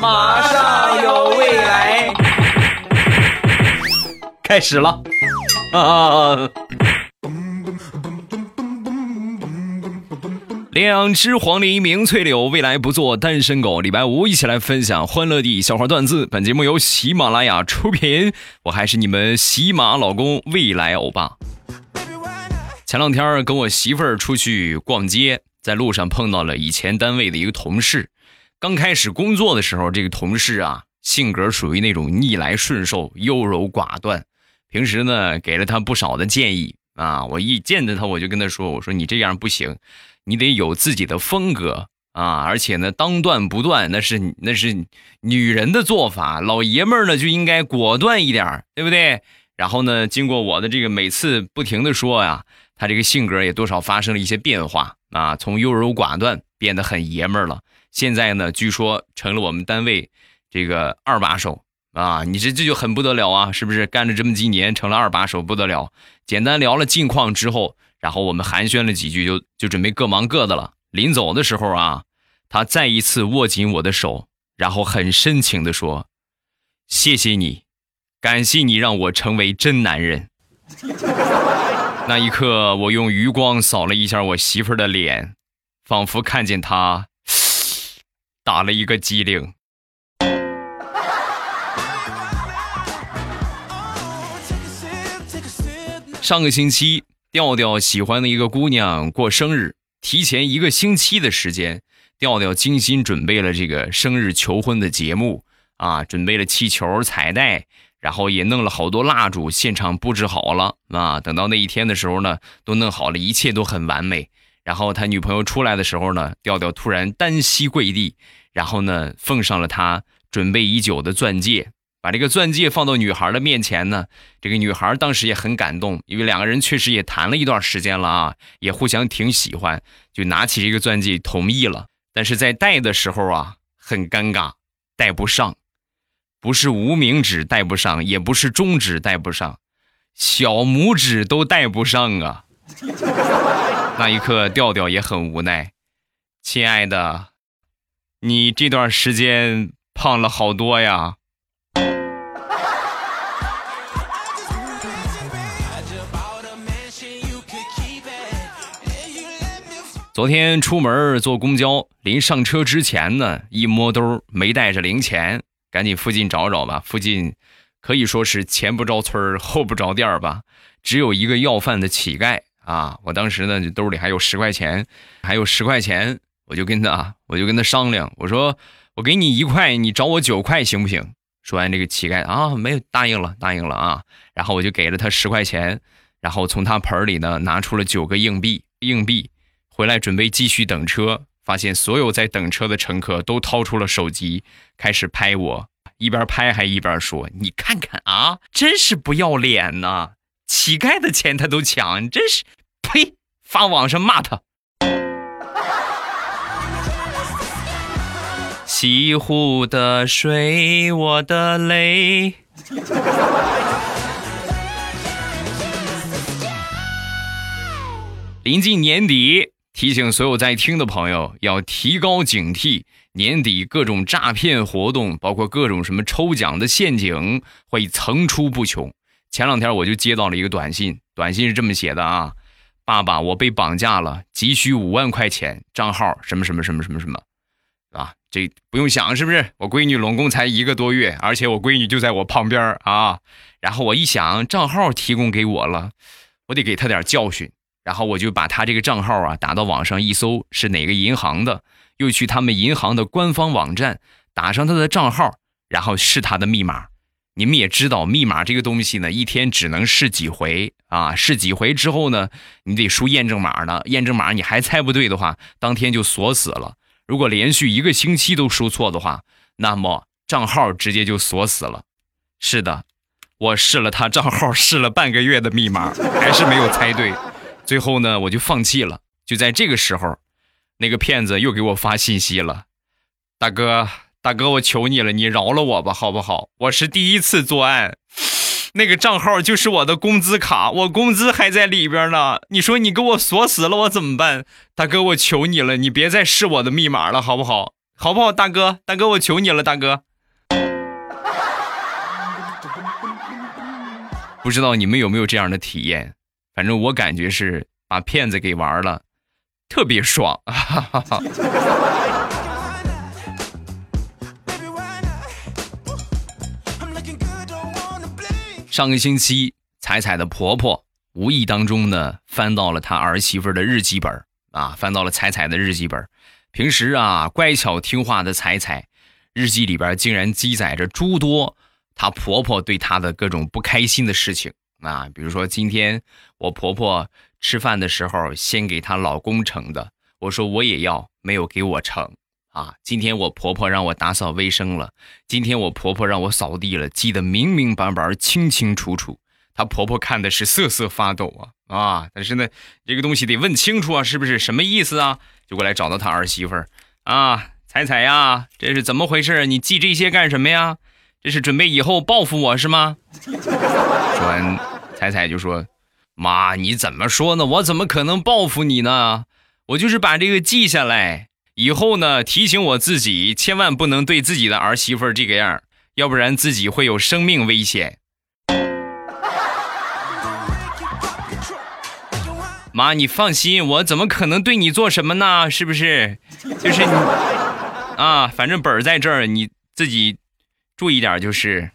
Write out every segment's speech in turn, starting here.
马上有未来，开始了啊！两只黄鹂鸣翠柳，未来不做单身狗。礼拜五一起来分享欢乐地笑话段子。本节目由喜马拉雅出品，我还是你们喜马老公未来欧巴。前两天跟我媳妇儿出去逛街，在路上碰到了以前单位的一个同事。刚开始工作的时候，这个同事啊，性格属于那种逆来顺受、优柔寡断。平时呢，给了他不少的建议啊。我一见着他，我就跟他说：“我说你这样不行。”你得有自己的风格啊，而且呢，当断不断，那是那是女人的做法，老爷们儿呢就应该果断一点，对不对？然后呢，经过我的这个每次不停的说呀，他这个性格也多少发生了一些变化啊，从优柔寡断变得很爷们儿了。现在呢，据说成了我们单位这个二把手啊，你这这就很不得了啊，是不是？干了这么几年，成了二把手，不得了。简单聊了近况之后。然后我们寒暄了几句，就就准备各忙各的了。临走的时候啊，他再一次握紧我的手，然后很深情地说：“谢谢你，感谢你让我成为真男人。”那一刻，我用余光扫了一下我媳妇儿的脸，仿佛看见她打了一个激灵。上个星期。调调喜欢的一个姑娘过生日，提前一个星期的时间，调调精心准备了这个生日求婚的节目啊，准备了气球、彩带，然后也弄了好多蜡烛，现场布置好了啊。等到那一天的时候呢，都弄好了，一切都很完美。然后他女朋友出来的时候呢，调调突然单膝跪地，然后呢，奉上了他准备已久的钻戒。把这个钻戒放到女孩的面前呢，这个女孩当时也很感动，因为两个人确实也谈了一段时间了啊，也互相挺喜欢，就拿起这个钻戒同意了。但是在戴的时候啊，很尴尬，戴不上，不是无名指戴不上，也不是中指戴不上，小拇指都戴不上啊。那一刻，调调也很无奈，亲爱的，你这段时间胖了好多呀。昨天出门坐公交，临上车之前呢，一摸兜没带着零钱，赶紧附近找找吧。附近可以说是前不着村后不着店吧，只有一个要饭的乞丐啊。我当时呢，兜里还有十块钱，还有十块钱，我就跟他，我就跟他商量，我说我给你一块，你找我九块行不行？说完，这个乞丐啊，没有答应了，答应了啊。然后我就给了他十块钱，然后从他盆里呢拿出了九个硬币，硬币。回来准备继续等车，发现所有在等车的乘客都掏出了手机，开始拍我，一边拍还一边说：“你看看啊，真是不要脸呐！乞丐的钱他都抢，真是……呸！发网上骂他。”西湖的水，我的泪。临近年底。提醒所有在听的朋友要提高警惕，年底各种诈骗活动，包括各种什么抽奖的陷阱会层出不穷。前两天我就接到了一个短信，短信是这么写的啊：“爸爸，我被绑架了，急需五万块钱，账号什么什么什么什么什么，啊，这不用想是不是？我闺女拢共才一个多月，而且我闺女就在我旁边啊。然后我一想，账号提供给我了，我得给他点教训。”然后我就把他这个账号啊打到网上一搜是哪个银行的，又去他们银行的官方网站打上他的账号，然后试他的密码。你们也知道，密码这个东西呢，一天只能试几回啊，试几回之后呢，你得输验证码呢，验证码你还猜不对的话，当天就锁死了。如果连续一个星期都输错的话，那么账号直接就锁死了。是的，我试了他账号试了半个月的密码，还是没有猜对。最后呢，我就放弃了。就在这个时候，那个骗子又给我发信息了：“大哥，大哥，我求你了，你饶了我吧，好不好？我是第一次作案，那个账号就是我的工资卡，我工资还在里边呢。你说你给我锁死了，我怎么办？大哥，我求你了，你别再试我的密码了，好不好？好不好，大哥？大哥，我求你了，大哥。不知道你们有没有这样的体验？反正我感觉是把骗子给玩了，特别爽。哈哈哈哈上个星期，彩彩的婆婆无意当中呢，翻到了她儿媳妇的日记本啊，翻到了彩彩的日记本。平时啊，乖巧听话的彩彩，日记里边竟然记载着诸多她婆婆对她的各种不开心的事情啊，比如说今天我婆婆吃饭的时候先给她老公盛的，我说我也要，没有给我盛。啊，今天我婆婆让我打扫卫生了，今天我婆婆让我扫地了，记得明明白白、清清楚楚。她婆婆看的是瑟瑟发抖啊啊！但是呢，这个东西得问清楚啊，是不是什么意思啊？就过来找到他儿媳妇儿啊，彩彩呀，这是怎么回事？你记这些干什么呀？这是准备以后报复我是吗？说完，彩彩就说：“妈，你怎么说呢？我怎么可能报复你呢？我就是把这个记下来。”以后呢，提醒我自己，千万不能对自己的儿媳妇这个样，要不然自己会有生命危险。妈，你放心，我怎么可能对你做什么呢？是不是？就是你啊，反正本儿在这儿，你自己注意点就是。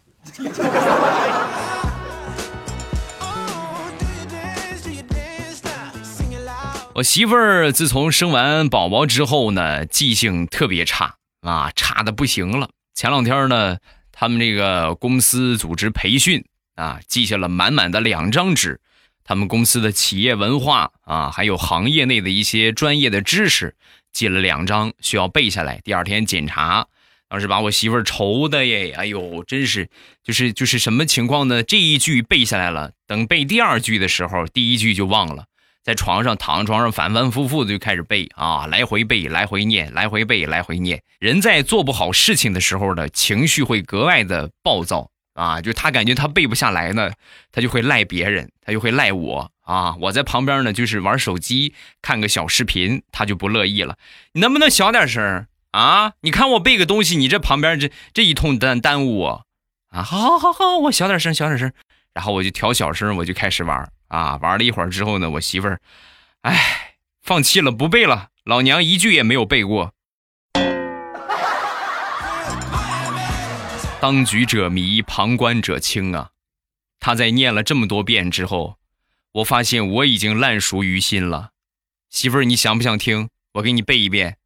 我媳妇儿自从生完宝宝之后呢，记性特别差啊，差的不行了。前两天呢，他们这个公司组织培训啊，记下了满满的两张纸，他们公司的企业文化啊，还有行业内的一些专业的知识，记了两张，需要背下来。第二天检查，当时把我媳妇儿愁的耶，哎呦，真是，就是就是什么情况呢？这一句背下来了，等背第二句的时候，第一句就忘了。在床上躺床上反反复复的就开始背啊，来回背，来回念，来回背，来回念。人在做不好事情的时候呢，情绪会格外的暴躁啊，就他感觉他背不下来呢，他就会赖别人，他就会赖我啊。我在旁边呢，就是玩手机看个小视频，他就不乐意了。你能不能小点声啊？你看我背个东西，你这旁边这这一通耽耽误我啊！好好好好，我小点声，小点声。然后我就调小声，我就开始玩。啊，玩了一会儿之后呢，我媳妇儿，哎，放弃了，不背了。老娘一句也没有背过。当局者迷，旁观者清啊！他在念了这么多遍之后，我发现我已经烂熟于心了。媳妇儿，你想不想听？我给你背一遍，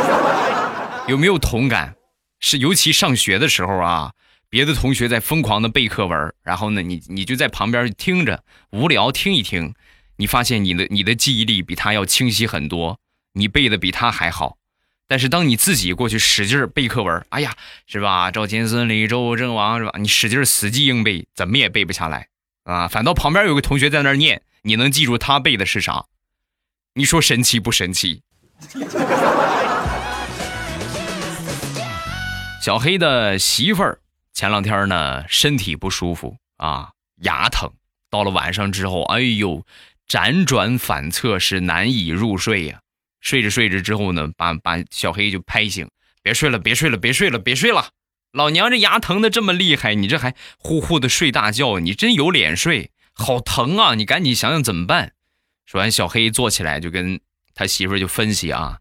有没有同感？是尤其上学的时候啊。别的同学在疯狂的背课文，然后呢，你你就在旁边听着，无聊听一听，你发现你的你的记忆力比他要清晰很多，你背的比他还好。但是当你自己过去使劲背课文，哎呀，是吧？赵钱孙李周郑王是吧？你使劲死记硬背，怎么也背不下来啊！反倒旁边有个同学在那念，你能记住他背的是啥？你说神奇不神奇？小黑的媳妇儿。前两天呢，身体不舒服啊，牙疼。到了晚上之后，哎呦，辗转反侧是难以入睡呀。睡着睡着之后呢，把把小黑就拍醒，别睡了，别睡了，别睡了，别睡了。老娘这牙疼的这么厉害，你这还呼呼的睡大觉，你真有脸睡？好疼啊！你赶紧想想怎么办。说完，小黑坐起来就跟他媳妇就分析啊，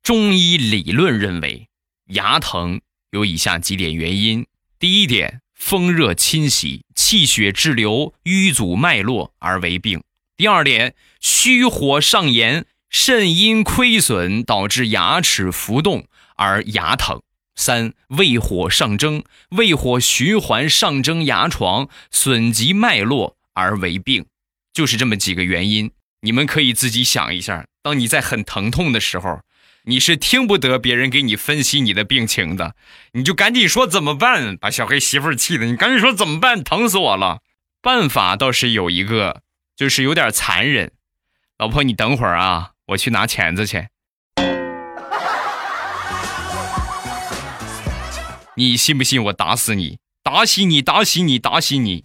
中医理论认为，牙疼有以下几点原因。第一点，风热侵袭，气血滞留，瘀阻脉络而为病。第二点，虚火上炎，肾阴亏损，导致牙齿浮动而牙疼。三，胃火上蒸，胃火循环上蒸牙床，损及脉络而为病。就是这么几个原因，你们可以自己想一下。当你在很疼痛的时候。你是听不得别人给你分析你的病情的，你就赶紧说怎么办？把小黑媳妇儿气的，你赶紧说怎么办？疼死我了！办法倒是有一个，就是有点残忍。老婆，你等会儿啊，我去拿钳子去。你信不信我打死你？打死你！打死你！打死你！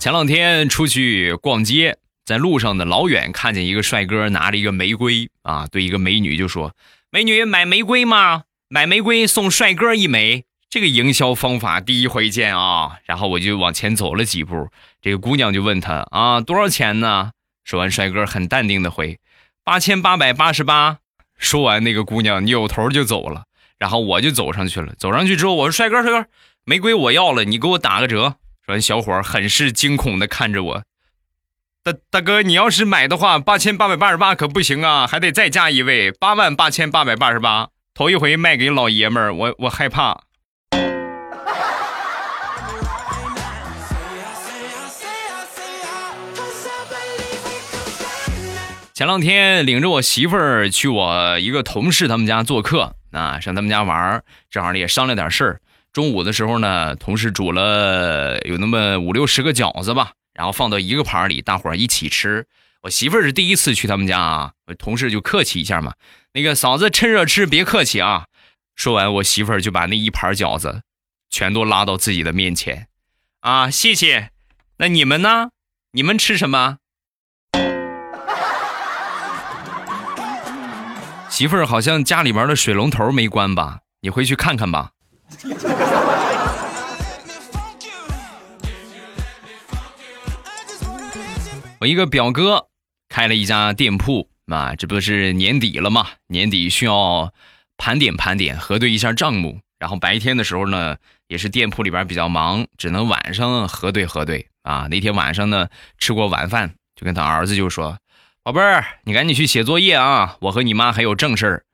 前两天出去逛街，在路上呢，老远看见一个帅哥拿着一个玫瑰啊，对一个美女就说：“美女买玫瑰吗？买玫瑰送帅哥一枚。”这个营销方法第一回见啊。然后我就往前走了几步，这个姑娘就问他啊，多少钱呢？说完，帅哥很淡定的回：“八千八百八十八。”说完，那个姑娘扭头就走了。然后我就走上去了，走上去之后，我说：“帅哥，帅哥，玫瑰我要了，你给我打个折。”小伙很是惊恐的看着我。大大哥，你要是买的话，八千八百八十八可不行啊，还得再加一位，八万八千八百八十八。头一回卖给老爷们儿，我我害怕。前两天领着我媳妇儿去我一个同事他们家做客，啊，上他们家玩儿，正好也商量点事儿。中午的时候呢，同事煮了有那么五六十个饺子吧。然后放到一个盘里，大伙儿一起吃。我媳妇儿是第一次去他们家啊，同事就客气一下嘛。那个嫂子趁热吃，别客气啊。说完，我媳妇儿就把那一盘饺子全都拉到自己的面前，啊，谢谢。那你们呢？你们吃什么？媳妇儿好像家里边的水龙头没关吧？你回去看看吧。我一个表哥开了一家店铺啊，这不是年底了嘛？年底需要盘点盘点，核对一下账目。然后白天的时候呢，也是店铺里边比较忙，只能晚上核对核对啊。那天晚上呢，吃过晚饭，就跟他儿子就说：“宝贝儿，你赶紧去写作业啊，我和你妈还有正事儿。”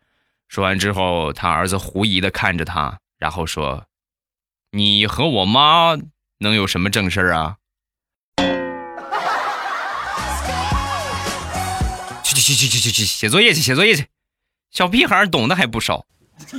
说完之后，他儿子狐疑的看着他，然后说：“你和我妈能有什么正事儿啊？”去去去去去去写作业去写作业去，小屁孩懂得还不少。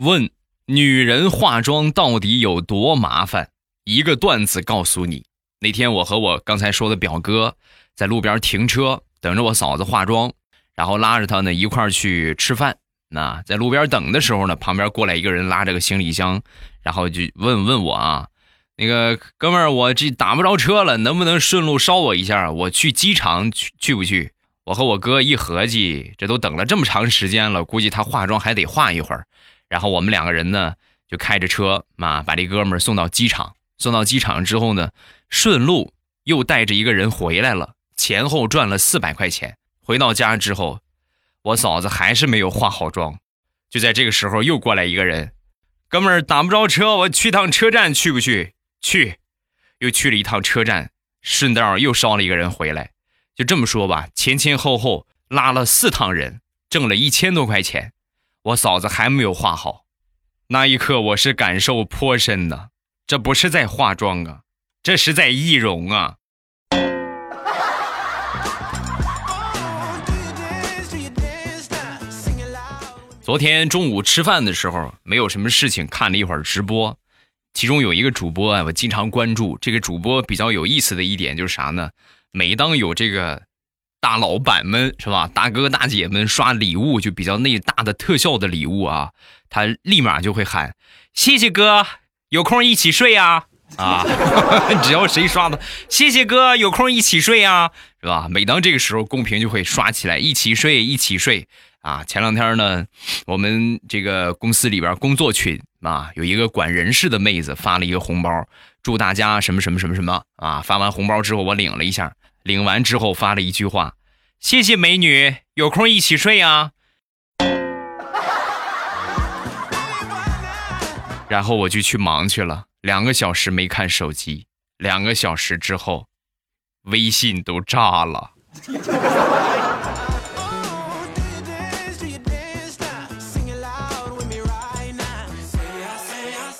问女人化妆到底有多麻烦？一个段子告诉你。那天我和我刚才说的表哥在路边停车，等着我嫂子化妆，然后拉着他呢一块儿去吃饭。那在路边等的时候呢，旁边过来一个人拉着个行李箱，然后就问问我啊。那个哥们儿，我这打不着车了，能不能顺路捎我一下？我去机场去去不去？我和我哥一合计，这都等了这么长时间了，估计他化妆还得化一会儿。然后我们两个人呢，就开着车嘛，把这哥们儿送到机场。送到机场之后呢，顺路又带着一个人回来了，前后赚了四百块钱。回到家之后，我嫂子还是没有化好妆。就在这个时候，又过来一个人，哥们儿打不着车，我去趟车站去不去？去，又去了一趟车站，顺道又捎了一个人回来。就这么说吧，前前后后拉了四趟人，挣了一千多块钱。我嫂子还没有化好，那一刻我是感受颇深的。这不是在化妆啊，这是在易容啊。昨天中午吃饭的时候，没有什么事情，看了一会儿直播。其中有一个主播啊，我经常关注。这个主播比较有意思的一点就是啥呢？每当有这个大老板们是吧，大哥大姐们刷礼物，就比较那大的特效的礼物啊，他立马就会喊：“谢谢哥，有空一起睡啊！” 啊，只要谁刷的“谢谢哥，有空一起睡啊”，是吧？每当这个时候，公屏就会刷起来，一起睡，一起睡。啊，前两天呢，我们这个公司里边工作群啊，有一个管人事的妹子发了一个红包，祝大家什么什么什么什么啊！发完红包之后，我领了一下，领完之后发了一句话：“谢谢美女，有空一起睡啊。”然后我就去忙去了，两个小时没看手机，两个小时之后，微信都炸了。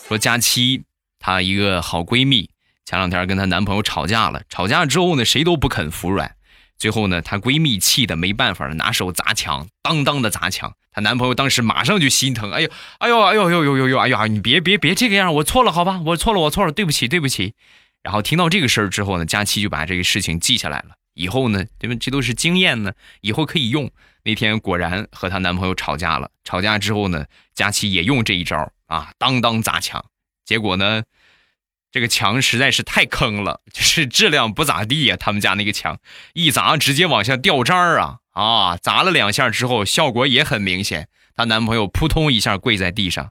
说佳期，她一个好闺蜜，前两天跟她男朋友吵架了。吵架之后呢，谁都不肯服软。最后呢，她闺蜜气的没办法了，拿手砸墙，当当的砸墙。她男朋友当时马上就心疼，哎呦，哎呦，哎呦，呦呦呦呦，哎呀，你别别别这个样，我错了，好吧，我错了，我错了，对不起，对不起。然后听到这个事儿之后呢，佳期就把这个事情记下来了。以后呢，对吧？这都是经验呢，以后可以用。那天果然和她男朋友吵架了。吵架之后呢，佳期也用这一招。啊！当当砸墙，结果呢，这个墙实在是太坑了，就是质量不咋地呀。他们家那个墙一砸直接往下掉渣儿啊啊！砸了两下之后，效果也很明显。她男朋友扑通一下跪在地上，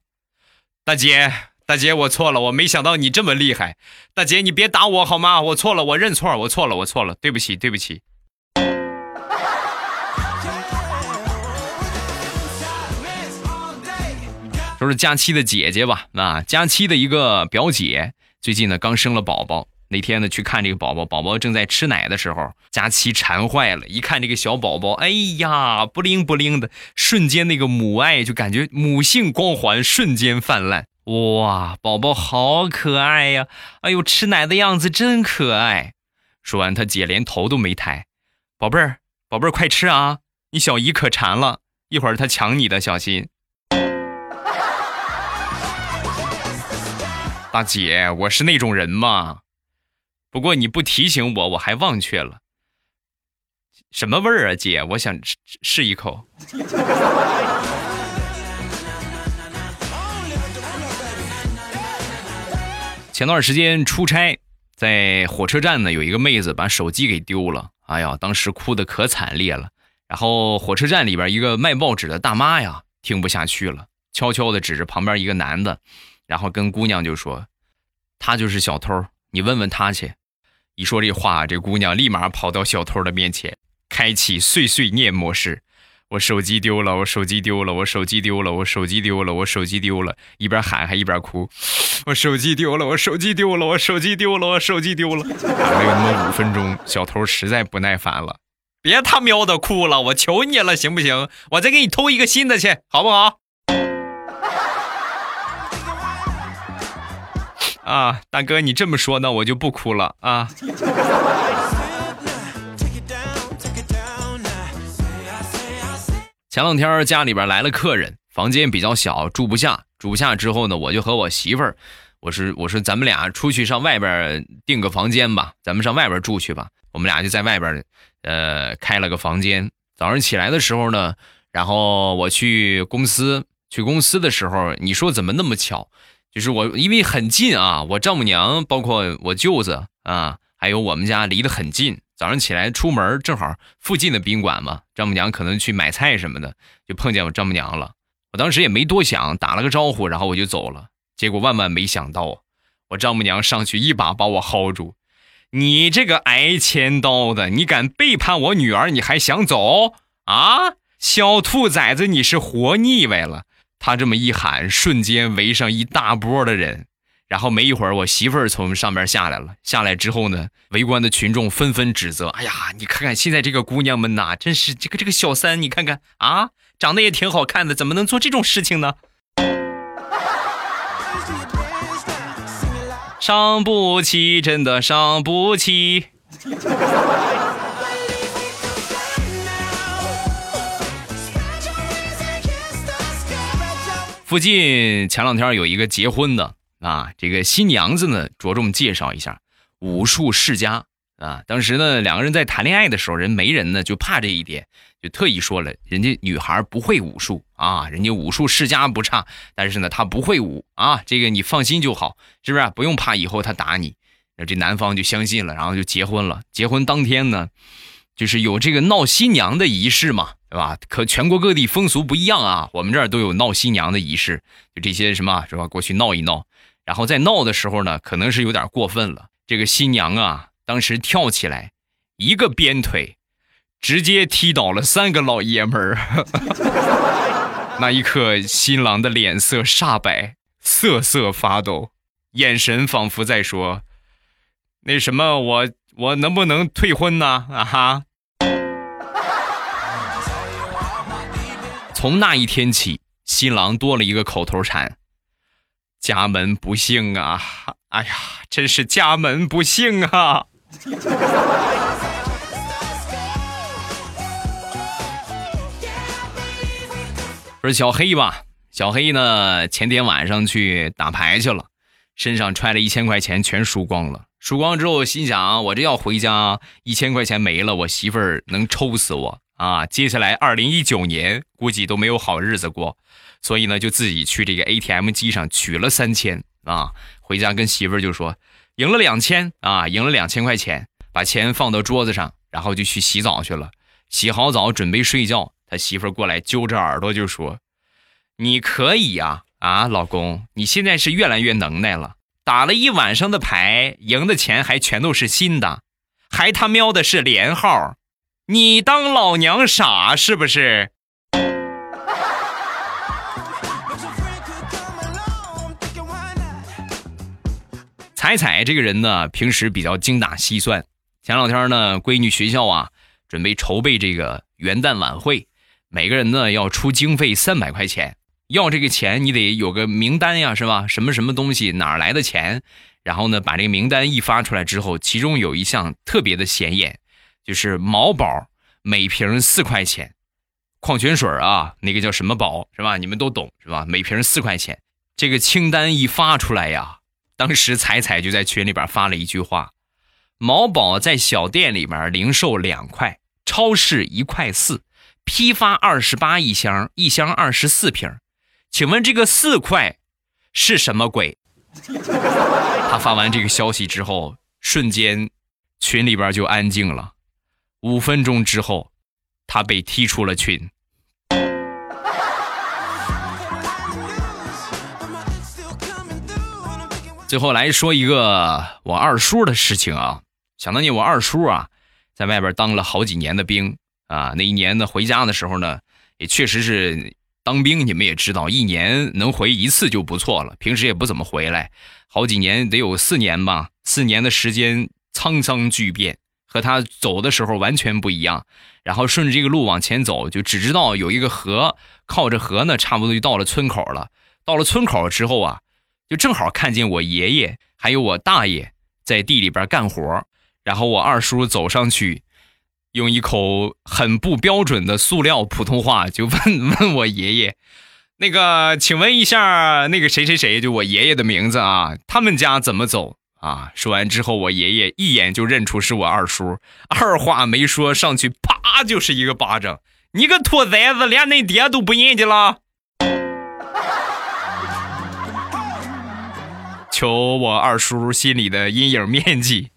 大姐，大姐，我错了，我没想到你这么厉害。大姐，你别打我好吗？我错了，我认错，我错了，我错了，对不起，对不起。说是佳期的姐姐吧，啊，佳期的一个表姐，最近呢刚生了宝宝。那天呢去看这个宝宝，宝宝正在吃奶的时候，佳期馋坏了，一看这个小宝宝，哎呀，不灵不灵的，瞬间那个母爱就感觉母性光环瞬间泛滥，哇，宝宝好可爱呀，哎呦，吃奶的样子真可爱。说完，他姐连头都没抬，宝贝儿，宝贝儿，快吃啊，你小姨可馋了，一会儿她抢你的，小心。大姐，我是那种人吗？不过你不提醒我，我还忘却了。什么味儿啊，姐？我想试试一口。前段时间出差，在火车站呢，有一个妹子把手机给丢了。哎呀，当时哭的可惨烈了。然后火车站里边一个卖报纸的大妈呀，听不下去了，悄悄的指着旁边一个男的，然后跟姑娘就说：“他就是小偷，你问问他去。”一说这话，这姑娘立马跑到小偷的面前，开启碎碎念模式。我手机丢了，我手机丢了，我手机丢了，我手机丢了，我手机丢了，一边喊还一边哭。我手机丢了，我手机丢了，我手机丢了，我手机丢了。喊了有那么五分钟，小偷实在不耐烦了，别他喵的哭了，我求你了，行不行？我再给你偷一个新的去，好不好？啊，大哥，你这么说，那我就不哭了啊。前两天家里边来了客人，房间比较小，住不下。住不下之后呢，我就和我媳妇儿，我说我说咱们俩出去上外边订个房间吧，咱们上外边住去吧。我们俩就在外边，呃，开了个房间。早上起来的时候呢，然后我去公司，去公司的时候，你说怎么那么巧？就是我，因为很近啊，我丈母娘，包括我舅子啊，还有我们家离得很近。早上起来出门，正好附近的宾馆嘛，丈母娘可能去买菜什么的，就碰见我丈母娘了。我当时也没多想，打了个招呼，然后我就走了。结果万万没想到，我丈母娘上去一把把我薅住：“你这个挨千刀的，你敢背叛我女儿，你还想走啊？小兔崽子，你是活腻歪了！”他这么一喊，瞬间围上一大波的人，然后没一会儿，我媳妇儿从上边下来了。下来之后呢，围观的群众纷纷指责：“哎呀，你看看现在这个姑娘们呐，真是这个这个小三，你看看啊，长得也挺好看的，怎么能做这种事情呢？”伤不起，真的伤不起。附近前两天有一个结婚的啊，这个新娘子呢着重介绍一下武术世家啊。当时呢两个人在谈恋爱的时候，人媒人呢就怕这一点，就特意说了，人家女孩不会武术啊，人家武术世家不差，但是呢她不会武啊，这个你放心就好，是不是？不用怕以后她打你。这男方就相信了，然后就结婚了。结婚当天呢。就是有这个闹新娘的仪式嘛，对吧？可全国各地风俗不一样啊，我们这儿都有闹新娘的仪式，就这些什么是吧？过去闹一闹，然后在闹的时候呢，可能是有点过分了。这个新娘啊，当时跳起来，一个鞭腿，直接踢倒了三个老爷们儿。那一刻，新郎的脸色煞白，瑟瑟发抖，眼神仿佛在说：“那什么，我我能不能退婚呢？”啊哈。从那一天起，新郎多了一个口头禅：“家门不幸啊！”哎呀，真是家门不幸啊！不是小黑吧，小黑呢，前天晚上去打牌去了，身上揣了一千块钱全输光了。输光之后，心想：我这要回家，一千块钱没了，我媳妇儿能抽死我。啊，接下来二零一九年估计都没有好日子过，所以呢，就自己去这个 ATM 机上取了三千啊，回家跟媳妇儿就说：“赢了两千啊，赢了两千块钱，把钱放到桌子上，然后就去洗澡去了。洗好澡准备睡觉，他媳妇儿过来揪着耳朵就说：“你可以呀，啊，老公，你现在是越来越能耐了，打了一晚上的牌，赢的钱还全都是新的，还他喵的是连号，你当老娘傻是不是？”彩彩这个人呢，平时比较精打细算。前两天呢，闺女学校啊，准备筹备这个元旦晚会，每个人呢要出经费三百块钱。要这个钱，你得有个名单呀，是吧？什么什么东西哪来的钱？然后呢，把这个名单一发出来之后，其中有一项特别的显眼，就是毛宝每瓶四块钱，矿泉水啊，那个叫什么宝是吧？你们都懂是吧？每瓶四块钱，这个清单一发出来呀。当时彩彩就在群里边发了一句话：“毛宝在小店里面零售两块，超市一块四，批发二十八一箱，一箱二十四瓶。请问这个四块是什么鬼？”他发完这个消息之后，瞬间群里边就安静了。五分钟之后，他被踢出了群。最后来说一个我二叔的事情啊，想当年我二叔啊，在外边当了好几年的兵啊，那一年呢回家的时候呢，也确实是当兵，你们也知道，一年能回一次就不错了，平时也不怎么回来，好几年得有四年吧，四年的时间沧桑巨变，和他走的时候完全不一样。然后顺着这个路往前走，就只知道有一个河，靠着河呢，差不多就到了村口了。到了村口之后啊。就正好看见我爷爷还有我大爷在地里边干活，然后我二叔走上去，用一口很不标准的塑料普通话就问 问我爷爷：“那个，请问一下，那个谁谁谁，就我爷爷的名字啊，他们家怎么走啊？”说完之后，我爷爷一眼就认出是我二叔，二话没说上去啪就是一个巴掌：“你个兔崽子，连恁爹都不认得了！”求我二叔心里的阴影面积。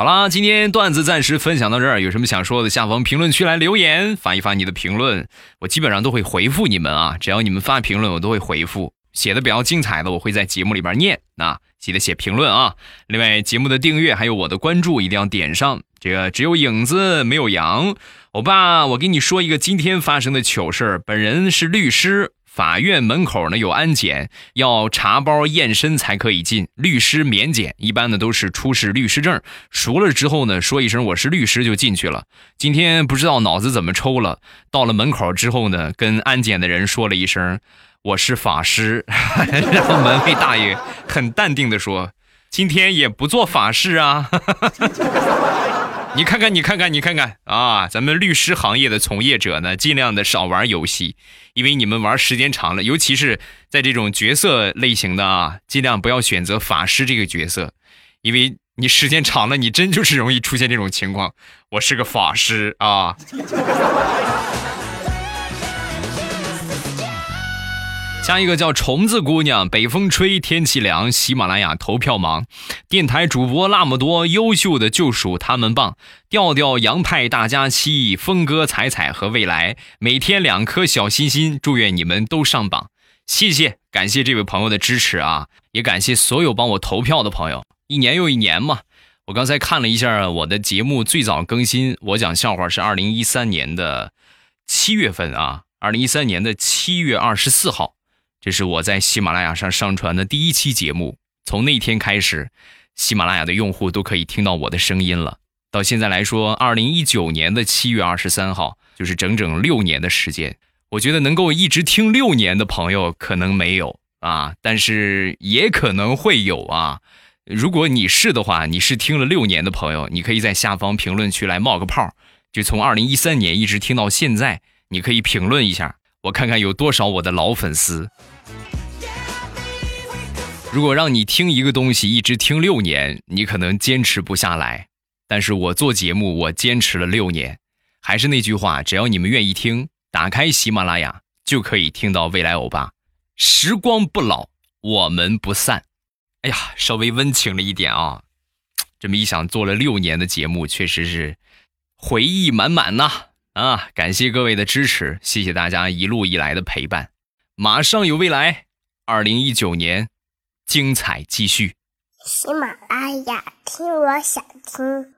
好啦，今天段子暂时分享到这儿，有什么想说的，下方评论区来留言，发一发你的评论，我基本上都会回复你们啊。只要你们发评论，我都会回复。写的比较精彩的，我会在节目里边念。那记得写评论啊。另外，节目的订阅还有我的关注一定要点上。这个只有影子没有羊。欧巴，我给你说一个今天发生的糗事。本人是律师，法院门口呢有安检，要查包验身才可以进。律师免检，一般呢都是出示律师证，熟了之后呢说一声我是律师就进去了。今天不知道脑子怎么抽了，到了门口之后呢，跟安检的人说了一声我是法师，然后门卫大爷很淡定的说，今天也不做法事啊。你看看，你看看，你看看啊！咱们律师行业的从业者呢，尽量的少玩游戏，因为你们玩时间长了，尤其是在这种角色类型的啊，尽量不要选择法师这个角色，因为你时间长了，你真就是容易出现这种情况。我是个法师啊。下一个叫虫子姑娘，北风吹，天气凉。喜马拉雅投票忙，电台主播那么多，优秀的就属他们棒。调调、杨派、大家期，峰哥、彩彩和未来，每天两颗小心心，祝愿你们都上榜。谢谢，感谢这位朋友的支持啊，也感谢所有帮我投票的朋友。一年又一年嘛，我刚才看了一下我的节目，最早更新我讲笑话是二零一三年的七月份啊，二零一三年的七月二十四号。这是我在喜马拉雅上上传的第一期节目，从那天开始，喜马拉雅的用户都可以听到我的声音了。到现在来说，二零一九年的七月二十三号，就是整整六年的时间。我觉得能够一直听六年的朋友可能没有啊，但是也可能会有啊。如果你是的话，你是听了六年的朋友，你可以在下方评论区来冒个泡，就从二零一三年一直听到现在，你可以评论一下。我看看有多少我的老粉丝。如果让你听一个东西一直听六年，你可能坚持不下来。但是我做节目，我坚持了六年。还是那句话，只要你们愿意听，打开喜马拉雅就可以听到未来欧巴。时光不老，我们不散。哎呀，稍微温情了一点啊。这么一想，做了六年的节目，确实是回忆满满呐！啊，感谢各位的支持，谢谢大家一路以来的陪伴。马上有未来，二零一九年精彩继续。喜马拉雅，听我想听。